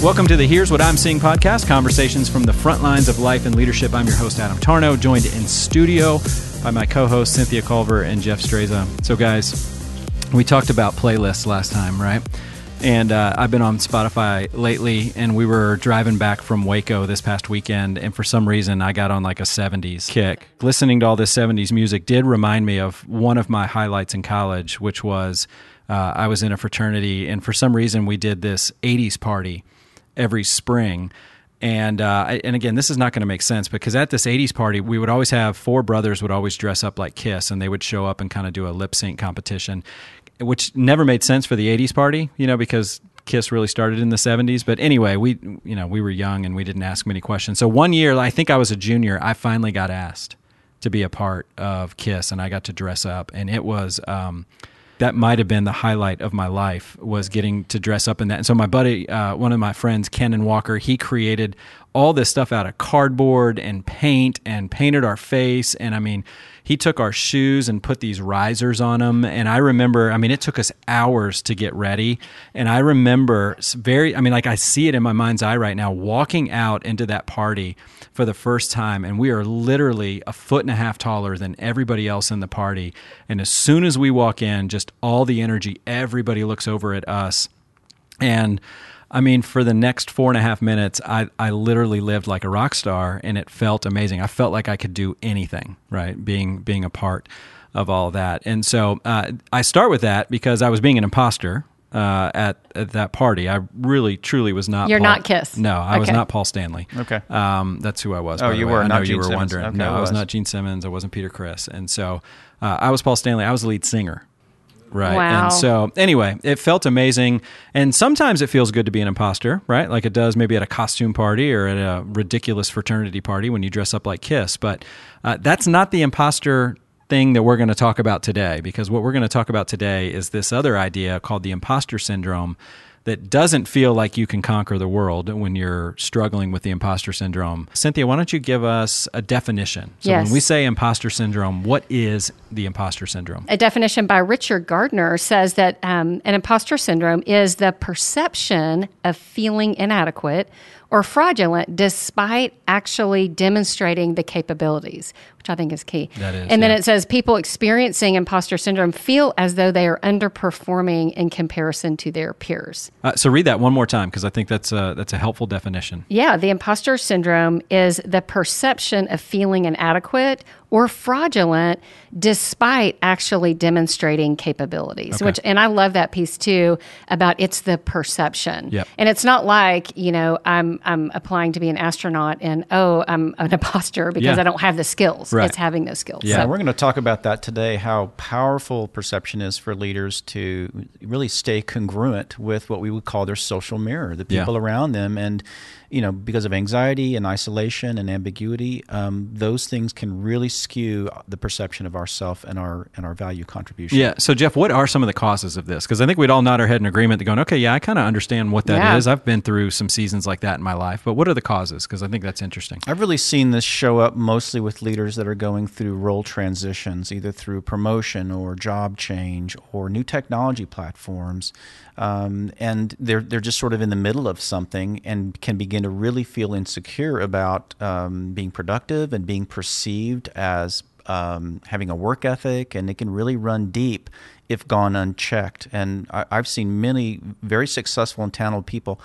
Welcome to the Here's What I'm Seeing podcast, conversations from the front lines of life and leadership. I'm your host, Adam Tarnow, joined in studio by my co hosts, Cynthia Culver and Jeff Streza. So, guys, we talked about playlists last time, right? And uh, I've been on Spotify lately, and we were driving back from Waco this past weekend, and for some reason, I got on like a 70s kick. Listening to all this 70s music did remind me of one of my highlights in college, which was uh, I was in a fraternity, and for some reason, we did this 80s party every spring. And uh, and again, this is not going to make sense because at this '80s party, we would always have four brothers would always dress up like Kiss, and they would show up and kind of do a lip sync competition, which never made sense for the '80s party, you know, because Kiss really started in the 70s. But anyway, we you know we were young and we didn't ask many questions. So one year, I think I was a junior, I finally got asked to be a part of Kiss, and I got to dress up, and it was. Um, that might have been the highlight of my life was getting to dress up in that. And so my buddy, uh, one of my friends, Ken Walker, he created all this stuff out of cardboard and paint and painted our face. And I mean, he took our shoes and put these risers on them. And I remember, I mean, it took us hours to get ready. And I remember very, I mean, like I see it in my mind's eye right now, walking out into that party for the first time. And we are literally a foot and a half taller than everybody else in the party. And as soon as we walk in, just all the energy, everybody looks over at us. And I mean, for the next four and a half minutes, I, I literally lived like a rock star and it felt amazing. I felt like I could do anything, right? Being, being a part of all that. And so uh, I start with that because I was being an imposter uh, at, at that party. I really, truly was not. You're Paul, not Kiss. No, I okay. was not Paul Stanley. Okay. Um, that's who I was. Oh, you way. were. I Not know Gene you were Simmons. wondering. Okay, no, I I was was. not Gene Simmons. I wasn't Peter Criss. And so uh, I was Paul Stanley. I was the lead singer. Right. Wow. And so, anyway, it felt amazing. And sometimes it feels good to be an imposter, right? Like it does maybe at a costume party or at a ridiculous fraternity party when you dress up like Kiss. But uh, that's not the imposter thing that we're going to talk about today, because what we're going to talk about today is this other idea called the imposter syndrome that doesn't feel like you can conquer the world when you're struggling with the imposter syndrome. Cynthia, why don't you give us a definition? So Yes. when we say imposter syndrome, what is the imposter syndrome? A definition by Richard Gardner says that um, an imposter syndrome is the perception of feeling inadequate or fraudulent despite actually demonstrating the capabilities, which I think is key. That is, and then yeah. it says people experiencing imposter syndrome feel as though they are underperforming in comparison to their peers. Uh, so read that one more time because I think that's a, that's a helpful definition. Yeah, the imposter syndrome is the perception of feeling inadequate or fraudulent despite actually demonstrating capabilities. Okay. Which and I love that piece too about it's the perception. Yep. And it's not like, you know, I'm I'm applying to be an astronaut and oh, I'm an imposter because Yeah. I don't have the skills. Right. It's having those skills. Yeah. Yeah, So- we're going to talk about that today. How powerful perception is for leaders to really stay congruent with what we would call their social mirror, the Yeah. people around them, and you know, because of anxiety and isolation and ambiguity, um, those things can really skew the perception of ourself and our and our value contribution. Yeah. So Jeff, what are some of the causes of this? Because I think we'd all nod our head in agreement, to going, okay, yeah, I kind of understand what that is. Yeah. I've been through some seasons like that in my life, but what are the causes? Because I think that's interesting. I've really seen this show up mostly with leaders that are going through role transitions, either through promotion or job change or new technology platforms, um, and they're they're just sort of in the middle of something and can begin to really feel insecure about um, being productive and being perceived as um, having a work ethic, and it can really run deep if gone unchecked. And I, I've seen many very successful and talented people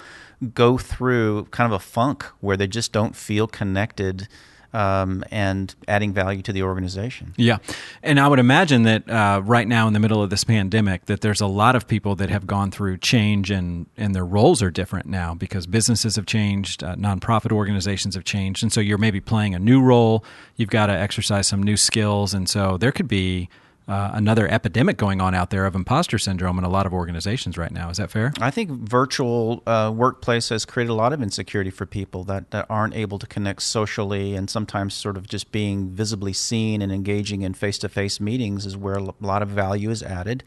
go through kind of a funk where they just don't feel connected um, and adding value to the organization. Yeah, and I would imagine that uh, right now in the middle of this pandemic, that there's a lot of people that have gone through change and and their roles are different now because businesses have changed, uh, nonprofit organizations have changed, and so you're maybe playing a new role. You've got to exercise some new skills, and so there could be. Uh, another epidemic going on out there of imposter syndrome in a lot of organizations right now. Is that fair? I think virtual uh, workplace has created a lot of insecurity for people that, that aren't able to connect socially, and sometimes sort of just being visibly seen and engaging in face to face meetings is where a lot of value is added.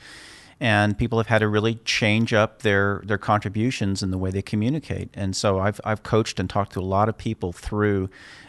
And people have had to really change up their their contributions in the way they communicate. And so I've I've coached and talked to a lot of people through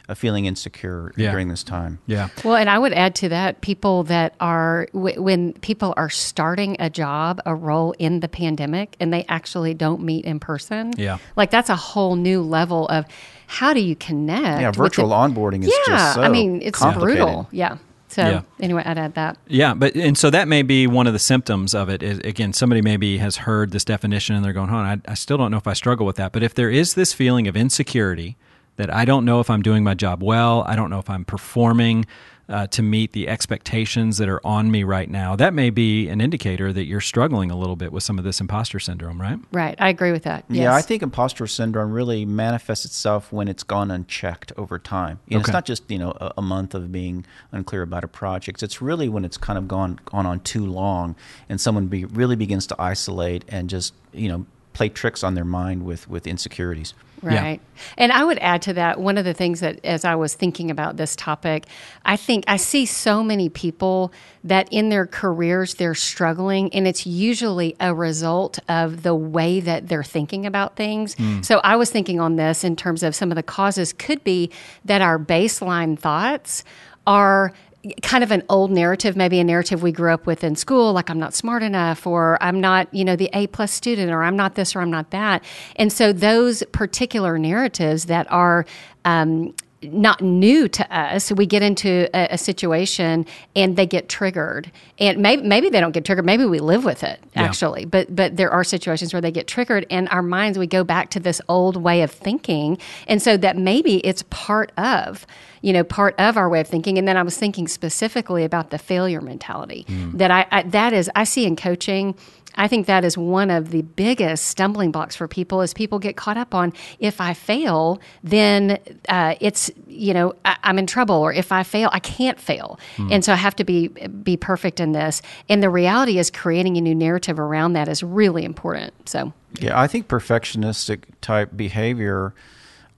uh, feeling insecure Yeah. during this time. Yeah. Well, and I would add to that people that are, w- when people are starting a job, a role in the pandemic, and they actually don't meet in person. Yeah. Like that's a whole new level of how do you connect? Yeah, virtual the- onboarding is yeah, just so I mean, it's brutal. Yeah. So Yeah. anyway, I'd add that. Yeah, but and so that may be one of the symptoms of it. Is, again, somebody maybe has heard this definition and they're going, "Hold on, I, I still don't know if I struggle with that." But if there is this feeling of insecurity that I don't know if I'm doing my job well, I don't know if I'm performing uh, to meet the expectations that are on me right now, that may be an indicator that you're struggling a little bit with some of this imposter syndrome, right? Right. I agree with that. Yeah, I think imposter syndrome really manifests itself when it's gone unchecked over time. You know, Okay. It's not just you know a, a month of being unclear about a project. It's really when it's kind of gone gone on too long, and someone be, really begins to isolate and just you know play tricks on their mind with with insecurities. Yeah. Right. And I would add to that one of the things that, as I was thinking about this topic, I think I see so many people that in their careers they're struggling, and it's usually a result of the way that they're thinking about things. Hmm. So I was thinking on this in terms of some of the causes could be that our baseline thoughts are kind of an old narrative, maybe a narrative we grew up with in school, like I'm not smart enough, or I'm not, you know, the A plus student, or I'm not this, or I'm not that. And so those particular narratives that are um, not new to us, we get into a, a situation and they get triggered, and maybe maybe they don't get triggered. Maybe we live with it Yeah. actually, but but there are situations where they get triggered, and our minds we go back to this old way of thinking, and so that maybe it's part of you know part of our way of thinking. And then i was thinking specifically about the failure mentality hmm. that I, I that is i see in coaching i think that is one of the biggest stumbling blocks for people is people get caught up on if i fail then uh, it's you know I, i'm in trouble or if i fail i can't fail. And so i have to be be perfect in this. And the reality is creating a new narrative around that is really important so. Yeah, I think perfectionistic type behavior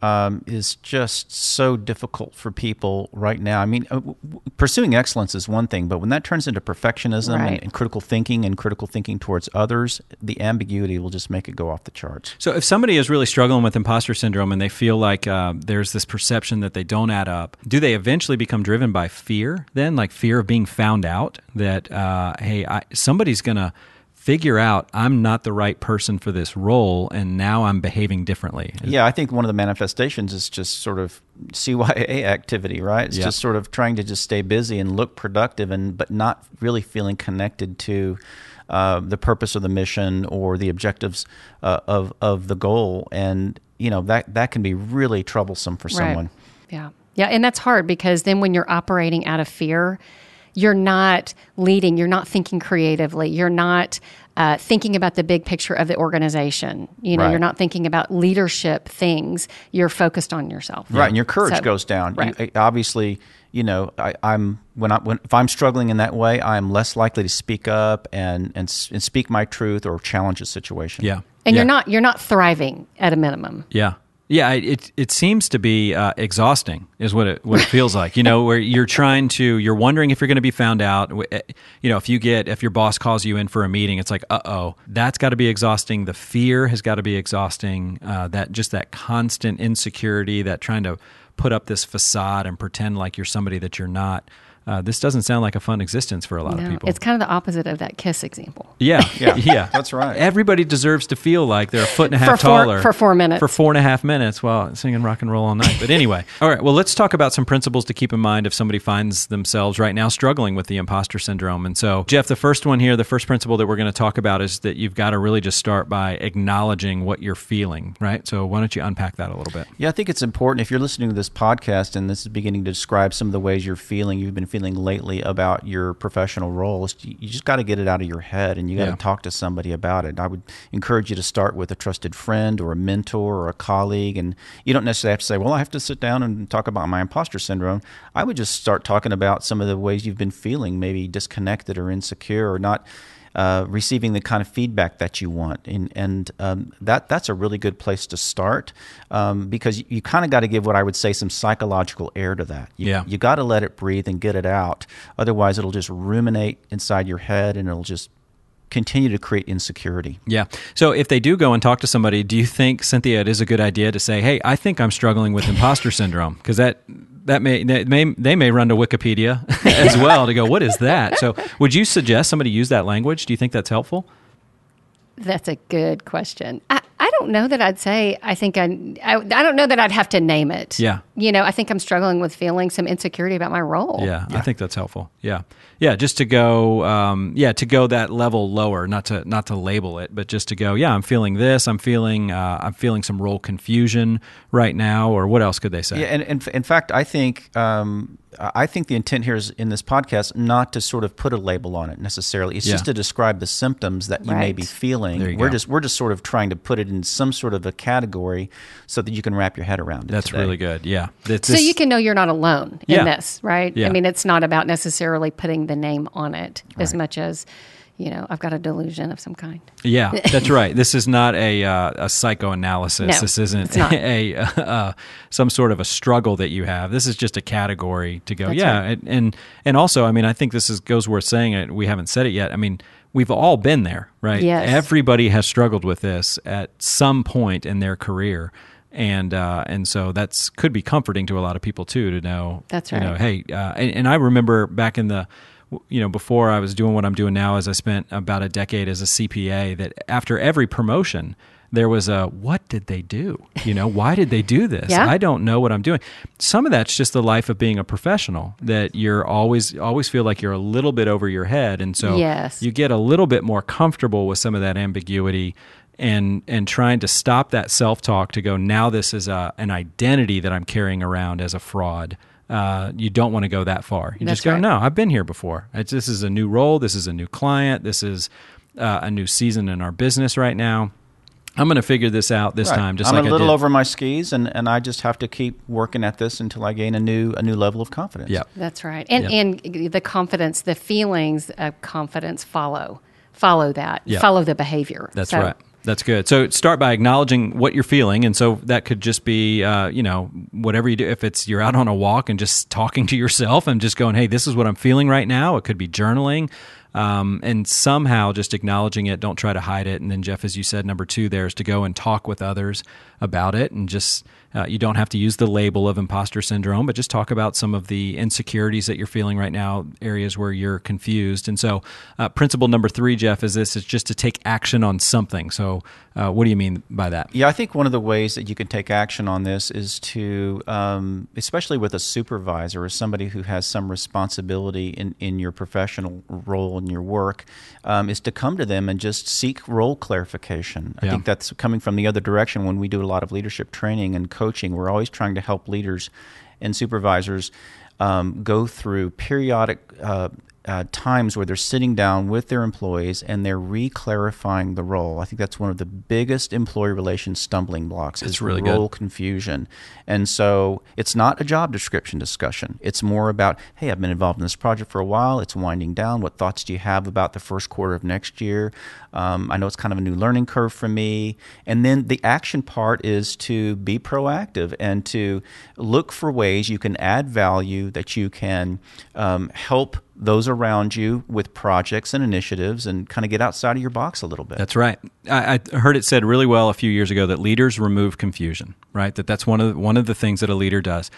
um, is just so difficult for people right now. I mean, uh, w- w- pursuing excellence is one thing, but when that turns into perfectionism Right. and, and critical thinking and critical thinking towards others, the ambiguity will just make it go off the charts. So, if somebody is really struggling with imposter syndrome and they feel like uh, there's this perception that they don't add up, do they eventually become driven by fear then? Like fear of being found out that, uh, hey, I, somebody's going to figure out I'm not the right person for this role and now I'm behaving differently. Yeah, I think one of the manifestations is just sort of CYA activity, right? It's Yeah. just sort of trying to just stay busy and look productive, and but not really feeling connected to uh, the purpose of the mission or the objectives uh, of of the goal, and you know that that can be really troublesome for someone. Yeah. Yeah. And that's hard because then when you're operating out of fear, you're not leading, you're not thinking creatively, you're not uh, thinking about the big picture of the organization. You know, Right. you're not thinking about leadership things. You're focused on yourself. Right, and your courage So- goes down. You- Right. obviously, you know, I, I'm when I when if I'm struggling in that way, I'm less likely to speak up and and, and speak my truth or challenge a situation. Yeah. And Yeah. you're not you're not thriving at a minimum. Yeah. Yeah, it it, seems to be uh, exhausting, is what it what it feels like. You know, where you're trying to, you're wondering if you're going to be found out. Eh, You know, if you get, if your boss calls you in for a meeting, it's like, uh oh, that's got to be exhausting. The fear has got to be exhausting. Uh, that just that constant insecurity, that trying to put up this facade and pretend like you're somebody that you're not. Uh, this doesn't sound like a fun existence for a lot of people. it's kind of the opposite of that kiss example. Yeah, Yeah, yeah, that's right. Everybody deserves to feel like they're a foot and a half For four- taller for four minutes. For four and a half minutes while singing rock and roll all night. But anyway, all right. Well, let's talk about some principles to keep in mind if somebody finds themselves right now struggling with the imposter syndrome. And so, Jeff, the first one here, the first principle that we're going to talk about is that you've got to really just start by acknowledging what you're feeling. Right. So, why don't you unpack that a little bit? Yeah, I think it's important if you're listening to this podcast and this is beginning to describe some of the ways you're feeling, you've been feeling lately about your professional roles. You just got to get it out of your head and you got to Yeah. talk to somebody about it. I would encourage you to start with a trusted friend or a mentor or a colleague. And you don't necessarily have to say, well, I have to sit down and talk about my imposter syndrome. I would just start talking about some of the ways you've been feeling, maybe disconnected or insecure or not uh, receiving the kind of feedback that you want, and and um, that that's a really good place to start um, because you, you kind of got to give what I would say some psychological air to that. You, Yeah. you got to let it breathe and get it out. Otherwise, it'll just ruminate inside your head, and it'll just continue to create insecurity. Yeah. So if they do go and talk to somebody, do you think Cynthia it is a good idea to say, "Hey, I think I'm struggling with imposter syndrome," because that that may they may they may run to Wikipedia as well to go, "What is that?" So would you suggest somebody use that language? Do you think that's helpful? That's a good question. I, I don't know that I'd say. I think I, I. I don't know that I'd have to name it. Yeah. You know, I think I'm struggling with feeling some insecurity about my role. Yeah, I think that's helpful. Yeah, yeah, just to go, um, yeah, to go that level lower, not to not to label it, but just to go, yeah, I'm feeling this. I'm feeling, uh, I'm feeling some role confusion right now, or what else could they say? Yeah, and, and in fact, I think um, I think the intent here is in this podcast not to sort of put a label on it necessarily. It's Yeah. just to describe the symptoms that you may be feeling. There you we're go. just we're just sort of trying to put it in some sort of a category so that you can wrap your head around it. that's today. really good. Yeah, It's So you can know you're not alone in Yeah. this, right? Yeah. I mean, it's not about necessarily putting the name on it as much as, you know, I've got a delusion of some kind. Yeah, that's right. This is not a uh, a psychoanalysis. No, this isn't a uh, some sort of a struggle that you have. This is just a category to go. That's yeah, right. and, and and also, I mean, I think this is goes worth saying. It. We haven't said it yet. I mean, we've all been there, right? Yes. Everybody has struggled with this at some point in their career. And uh, and so that's could be comforting to a lot of people too to know. That's You know, right. hey, uh, and, and I remember back in the, you know, before I was doing what I'm doing now, as I spent about a decade as a CPA, that after every promotion, there was a what did they do? You know, why did they do this? Yeah. I don't know what I'm doing. Some of that's just the life of being a professional that you're always always feel like you're a little bit over your head, and so Yes. you get a little bit more comfortable with some of that ambiguity and and trying to stop that self talk to go now this is a, an identity that I'm carrying around as a fraud. Uh, you don't want to go that far. You That's just go, right. no, I've been here before. It's, this is a new role. This is a new client. This is uh, a new season in our business right now. I'm going to figure this out this Right. time. Just I'm like a I little did. over my skis, and, and I just have to keep working at this until I gain a new a new level of confidence. Yeah. That's right. And Yep. and the confidence, the feelings of confidence follow follow that. Yep. Follow the behavior. That's So- right. That's good. So start by acknowledging what you're feeling, and so that could just be, uh, you know, whatever you do. If it's you're out on a walk and just talking to yourself and just going, "Hey, this is what I'm feeling right now." It could be journaling, um, and somehow just acknowledging it. Don't try to hide it. And then Jeff, as you said, number two there is to go and talk with others about it, and just uh, you don't have to use the label of imposter syndrome, but just talk about some of the insecurities that you're feeling right now, areas where you're confused. And so, uh, principle number three, Jeff, is this: is just to take action on something. So, uh, what do you mean by that? Yeah, I think one of the ways that you can take action on this is to, um, especially with a supervisor or somebody who has some responsibility in, in your professional role in your work, um, is to come to them and just seek role clarification. I Yeah. think that's coming from the other direction when we do a lot of leadership training and coaching. We're always trying to help leaders and supervisors um, go through periodic uh, uh, times where they're sitting down with their employees and they're re-clarifying the role. I think that's one of the biggest employee relations stumbling blocks It's really good. role confusion. And so it's not a job description discussion. It's more about, hey, I've been involved in this project for a while. It's winding down. What thoughts do you have about the first quarter of next year? Um, I know it's kind of a new learning curve for me. And then the action part is to be proactive and to look for ways you can add value that you can um, help those around you with projects and initiatives and kind of get outside of your box a little bit. That's right. I, I heard it said really well a few years ago that leaders remove confusion. Right. That that's one of the, one of the things that a leader does.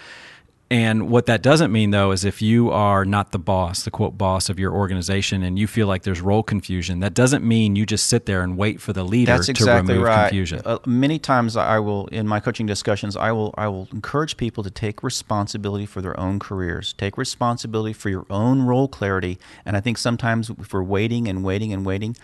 And what that doesn't mean, though, is if you are not the boss, the quote boss of your organization, and you feel like there's role confusion, that doesn't mean you just sit there and wait for the leader That's to exactly remove right. confusion. Uh, many times, I will in my coaching discussions, I will I will encourage people to take responsibility for their own careers, take responsibility for your own role clarity. And I think sometimes if we're waiting and waiting and waiting,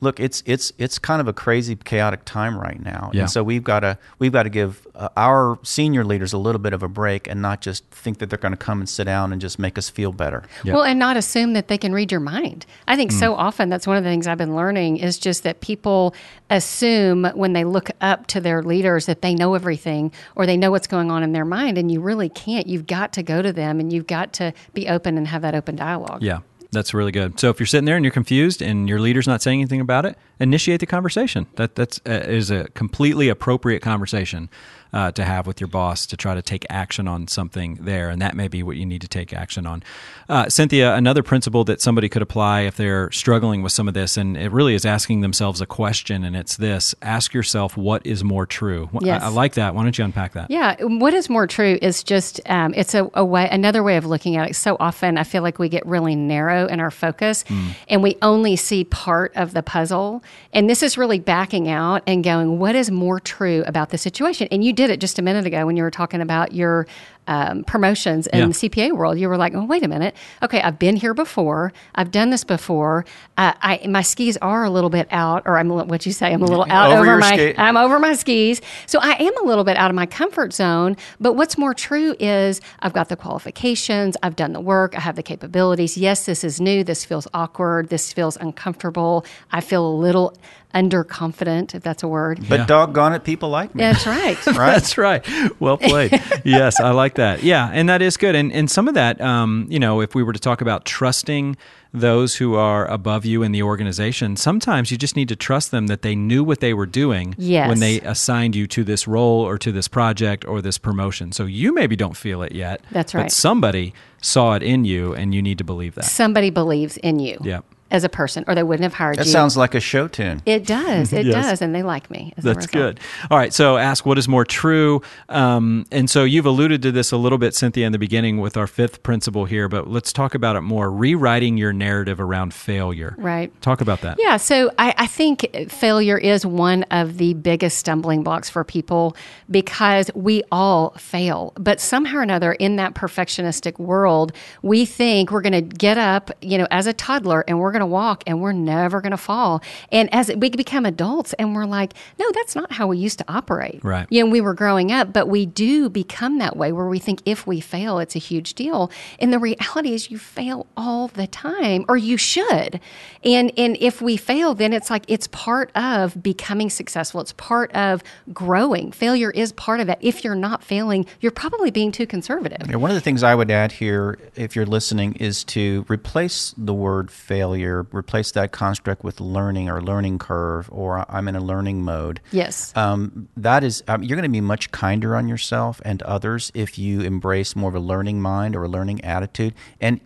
look, it's it's it's kind of a crazy, chaotic time right now. Yeah. And so we've got to we've got to give uh, our senior leaders a little bit of a break and not just think that they're going to come and sit down and just make us feel better. Yep. Well, and not assume that they can read your mind. I think so Hmm. often that's one of the things I've been learning is just that people assume when they look up to their leaders that they know everything or they know what's going on in their mind, and you really can't. You've got to go to them and you've got to be open and have that open dialogue. Yeah, that's really good. So if you're sitting there and you're confused and your leader's not saying anything about it, initiate the conversation. That that's uh, is a completely appropriate conversation. Uh, to have with your boss to try to take action on something there, and that may be what you need to take action on. Uh, Cynthia, another principle that somebody could apply if they're struggling with some of this, and it really is asking themselves a question, and it's this: ask yourself what is more true. Yes. I, I like that. Why don't you unpack that? Yeah, what is more true is just um, it's a, a way another way of looking at it. So often, I feel like we get really narrow in our focus, and we only see part of the puzzle. And this is really backing out and going, what is more true about the situation? And you did it just a minute ago when you were talking about your um, promotions in Yeah. the CPA world. You were like, oh, wait a minute. Okay, I've been here before. I've done this before. Uh, I my skis are a little bit out, or I'm what you say. I'm a little out Over over, my. ski- I'm over my skis. So I am a little bit out of my comfort zone. But what's more true is I've got the qualifications, I've done the work, I have the capabilities. Yes, this is new. This feels awkward. This feels uncomfortable. I feel a little underconfident, if that's a word. But Yeah. doggone it, people like me. That's right. Right? That's right. Well played. yes, I like that. Yeah, and that is good. And and some of that, um, you know, if we were to talk about trusting those who are above you in the organization, sometimes you just need to trust them that they knew what they were doing Yes. when they assigned you to this role or to this project or this promotion. So you maybe don't feel it yet. That's right. But somebody saw it in you, and you need to believe that. Somebody believes in you Yep. As a person, or they wouldn't have hired That you. That sounds like a show tune. it does. It Yes. does. And they like me. as That's result. good. All right. So ask what is more true. Um, and so you've alluded to this a little bit, Cynthia, in the beginning with our fifth principle here, but let's talk about it more. Rewriting your narrative around failure. Right. Talk about that. Yeah, so I, I think failure is one of the biggest stumbling blocks for people because we all fail. But somehow or another, in that perfectionistic world, we think we're going to get up, you know, as a toddler and we're going to walk and we're never going to fall. And as we become adults and we're like, no, that's not how we used to operate. Right. You know, we were growing up, but we do become that way where we think if we fail, it's a huge deal. And the reality is you fail all the time, or you should. And and if we fail, then it's like it's part of becoming successful. It's part of growing. Failure is part of that. If you're not failing, you're probably being too conservative. Yeah, one of the things I would add here, if you're listening, is to replace the word failure, replace that construct with learning or learning curve, or I'm in a learning mode. Yes. Um, that is, um, you're going to be much kinder on yourself and others if you embrace more of a learning mind or a learning attitude. And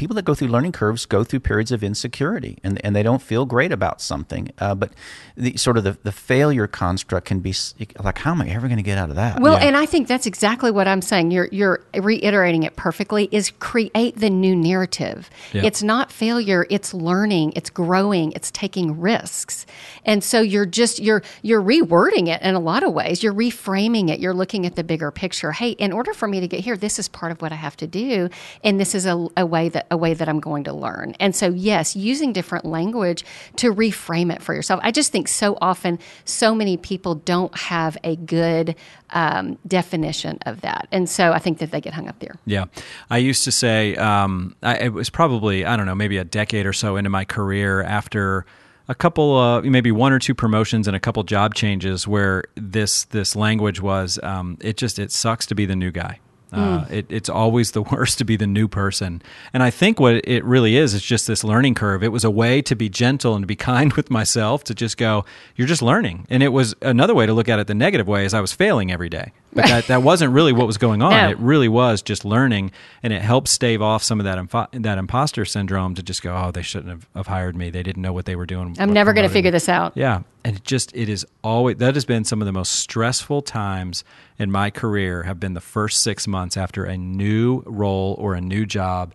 people that go through learning curves go through periods of insecurity and, and they don't feel great about something. Uh, but the sort of the, the failure construct can be like, how am I ever going to get out of that? Well, Yeah. and I think that's exactly what I'm saying. You're you're reiterating it perfectly. Is create the new narrative. Yeah. It's not failure. It's learning. It's growing. It's taking risks. And so you're just you're you're rewording it in a lot of ways. You're reframing it. You're looking at the bigger picture. Hey, in order for me to get here, this is part of what I have to do, and this is a, a way that a way that I'm going to learn. And so yes, using different language to reframe it for yourself. I just think so often so many people don't have a good um, definition of that, and so I think that they get hung up there. Yeah, I used to say um, I, it was probably I don't know maybe a decade or so into my career after a couple of maybe one or two promotions and a couple job changes where this this language was um, it just it sucks to be the new guy. Uh, it, it's always the worst to be the new person. And I think what it really is, is just this learning curve. It was a way to be gentle and to be kind with myself, to just go, you're just learning. And it was another way to look at it the negative way is I was failing every day. But that, that wasn't really what was going on. No. It really was just learning. And it helped stave off some of that, impo- that imposter syndrome to just go, oh, they shouldn't have, have hired me. They didn't know what they were doing. I'm never going to figure me." this out. Yeah. And it just, it is always, that has been some of the most stressful times in my career have been the first six months after a new role or a new job.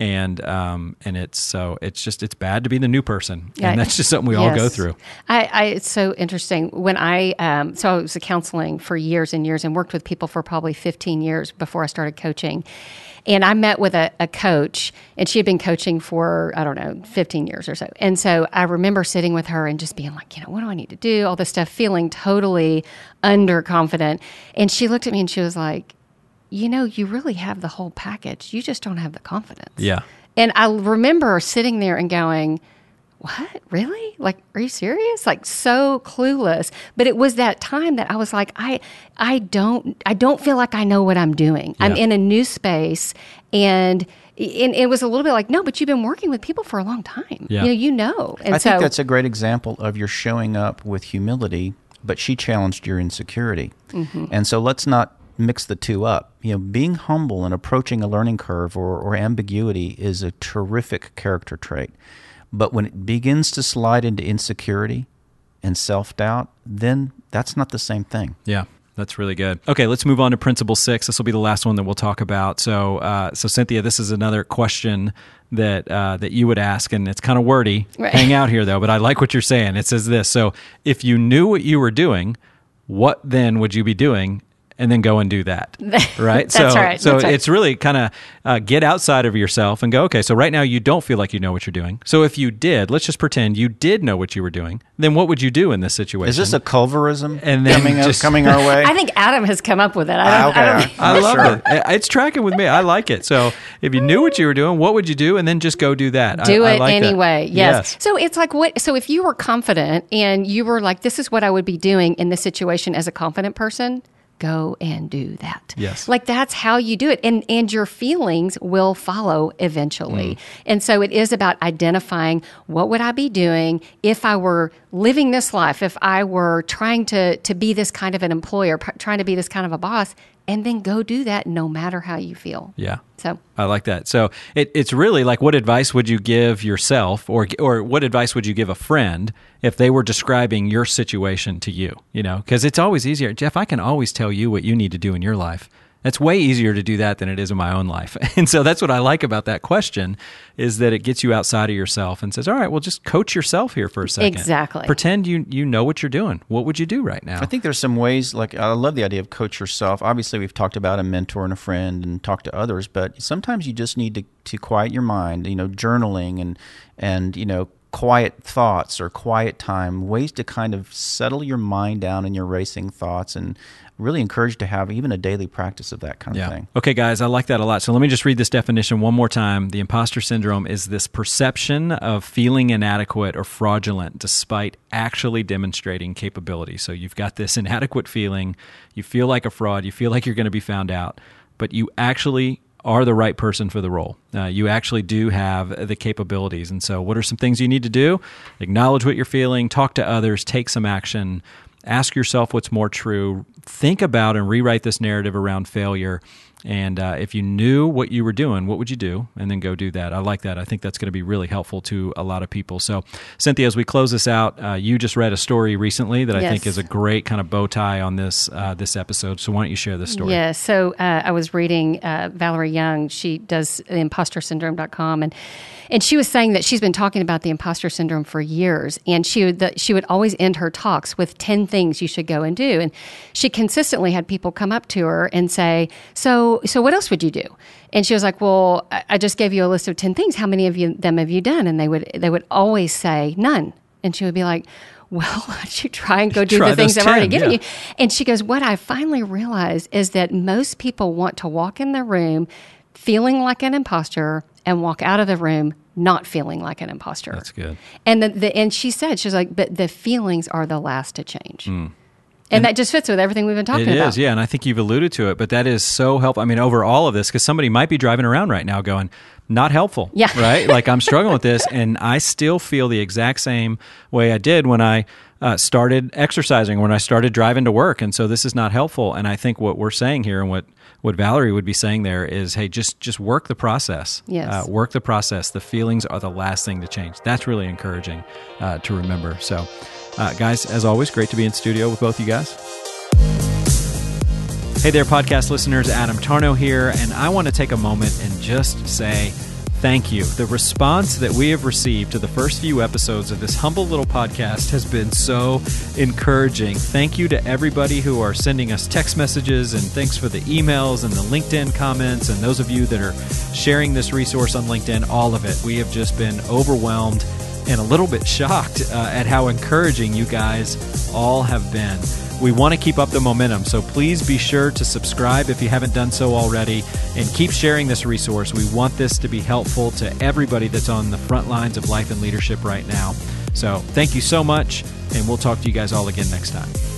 And, um, and it's so, it's just, it's bad to be the new person. Yeah. And that's just something we all go through. I, I it's so interesting when I um, so I was a counseling for years and years and worked with people for probably 15 years before I started coaching. And I met with a, a coach, and she had been coaching for I don't know 15 years or so. And so I remember sitting with her and just being like, you know, what do I need to do? All this stuff, feeling totally underconfident. And she looked at me and she was like, you know, you really have the whole package. You just don't have the confidence. Yeah. And I remember sitting there and going, what really like are you serious like so clueless but it was that time that i was like i i don't i don't feel like i know what i'm doing i'm in a new space and and it was a little bit like no but you've been working with people for a long time Yeah. you know you know and I so think that's a great example of you're showing up with humility, but she challenged your insecurity. Mm-hmm. And so let's not mix the two up. You know, being humble and approaching a learning curve or, or ambiguity is a terrific character trait. But when it begins to slide into insecurity and self doubt, then that's not the same thing. Yeah. That's really good. Okay, let's move on to principle six. This will be the last one that we'll talk about. So, uh, so Cynthia, this is another question that uh, that you would ask, and it's kind of wordy. Right. Hang out here though, but I like what you're saying. It says this: so if you knew what you were doing, what then would you be doing? And then go and do that, right? That's so, right. so That's right. it's really kind of uh, get outside of yourself and go. Okay, so right now you don't feel like you know what you're doing. So if you did, let's just pretend you did know what you were doing. Then what would you do in this situation? Is this a Culverism And then coming, just- coming our way? I think Adam has come up with it. I don't, Ah, I don't, I love Sure. it. It's tracking with me. I like it. So if you knew what you were doing, what would you do? And then just go do that. do I, I it like that. anyway. Yes. So it's like what? So if you were confident and you were like, "This is what I would be doing in this situation as a confident person," go and do that. Yes. Like that's how you do it, and and your feelings will follow eventually. Mm. And so it is about identifying what would I be doing if I were living this life, if I were trying to to be this kind of an employer, trying to be this kind of a boss, and then go do that no matter how you feel. Yeah. So I like that. So it, it's really like what advice would you give yourself or or what advice would you give a friend if they were describing your situation to you, you know? Cuz it's always easier. Jeff, I can always tell you what you need to do in your life. It's way easier to do that than it is in my own life. And so that's what I like about that question is that it gets you outside of yourself and says, "All right, well just coach yourself here for a second. Exactly. Pretend you you know what you're doing. What would you do right now?" I think there's some ways, like I love the idea of coach yourself. Obviously, we've talked about a mentor and a friend and talk to others, but sometimes you just need to, to quiet your mind, you know, journaling and, and, you know, quiet thoughts or quiet time, ways to kind of settle your mind down in your racing thoughts and really encourage to have even a daily practice of that kind of thing. Okay, guys, I like that a lot. So let me just read this definition one more time. The imposter syndrome is this perception of feeling inadequate or fraudulent despite actually demonstrating capability. So you've got this inadequate feeling, you feel like a fraud, you feel like you're going to be found out, but you actually are the right person for the role. Uh, you actually do have the capabilities. And so, what are some things you need to do? Acknowledge what you're feeling, talk to others, take some action, ask yourself what's more true, think about and rewrite this narrative around failure. And uh, if you knew what you were doing, what would you do? And then go do that. I like that. I think that's going to be really helpful to a lot of people. So, Cynthia, as we close this out, uh, you just read a story recently that I think is a great kind of bow tie on this uh, this episode. So, why don't you share this story? Yeah. So uh, I was reading uh, Valerie Young. She does impostersyndrome.com and and she was saying that she's been talking about the imposter syndrome for years, and she would the, she would always end her talks with ten things you should go and do, and she consistently had people come up to her and say, "So so what else would you do?" And she was like, "Well, I, just gave you a list of ten things. How many of you them have you done?" And they would they would always say none, and she would be like. Well, why don't you try and go do the things those I've already given yeah. you? And she goes, What I finally realized is that most people want to walk in the room feeling like an imposter and walk out of the room not feeling like an imposter. That's good. And the, the and she said, she's like, but the feelings are the last to change. Hmm. And, that just fits with everything we've been talking. It about. is, yeah, and I think you've alluded to it, but that is so helpful. I mean, over all of this, because somebody might be driving around right now going, "Not helpful." Yeah. right. Like I'm struggling with this, and I still feel the exact same way I did when I uh, started exercising, when I started driving to work, and so this is not helpful. And I think what we're saying here, and what what Valerie would be saying there is, hey, just just work the process. Yes. Uh, work the process. The feelings are the last thing to change. That's really encouraging uh, to remember. So, uh, guys, as always, great to be in studio with both you guys. Hey there, podcast listeners. Adam Tarnow here, and I want to take a moment and just say thank you. The response that we have received to the first few episodes of this humble little podcast has been so encouraging. Thank you to everybody who are sending us text messages, and thanks for the emails and the LinkedIn comments, and those of you that are sharing this resource on LinkedIn, all of it. We have just been overwhelmed and a little bit shocked uh, at how encouraging you guys all have been. We want to keep up the momentum, so please be sure to subscribe if you haven't done so already and keep sharing this resource. We want this to be helpful to everybody that's on the front lines of life and leadership right now. So, thank you so much, and we'll talk to you guys all again next time.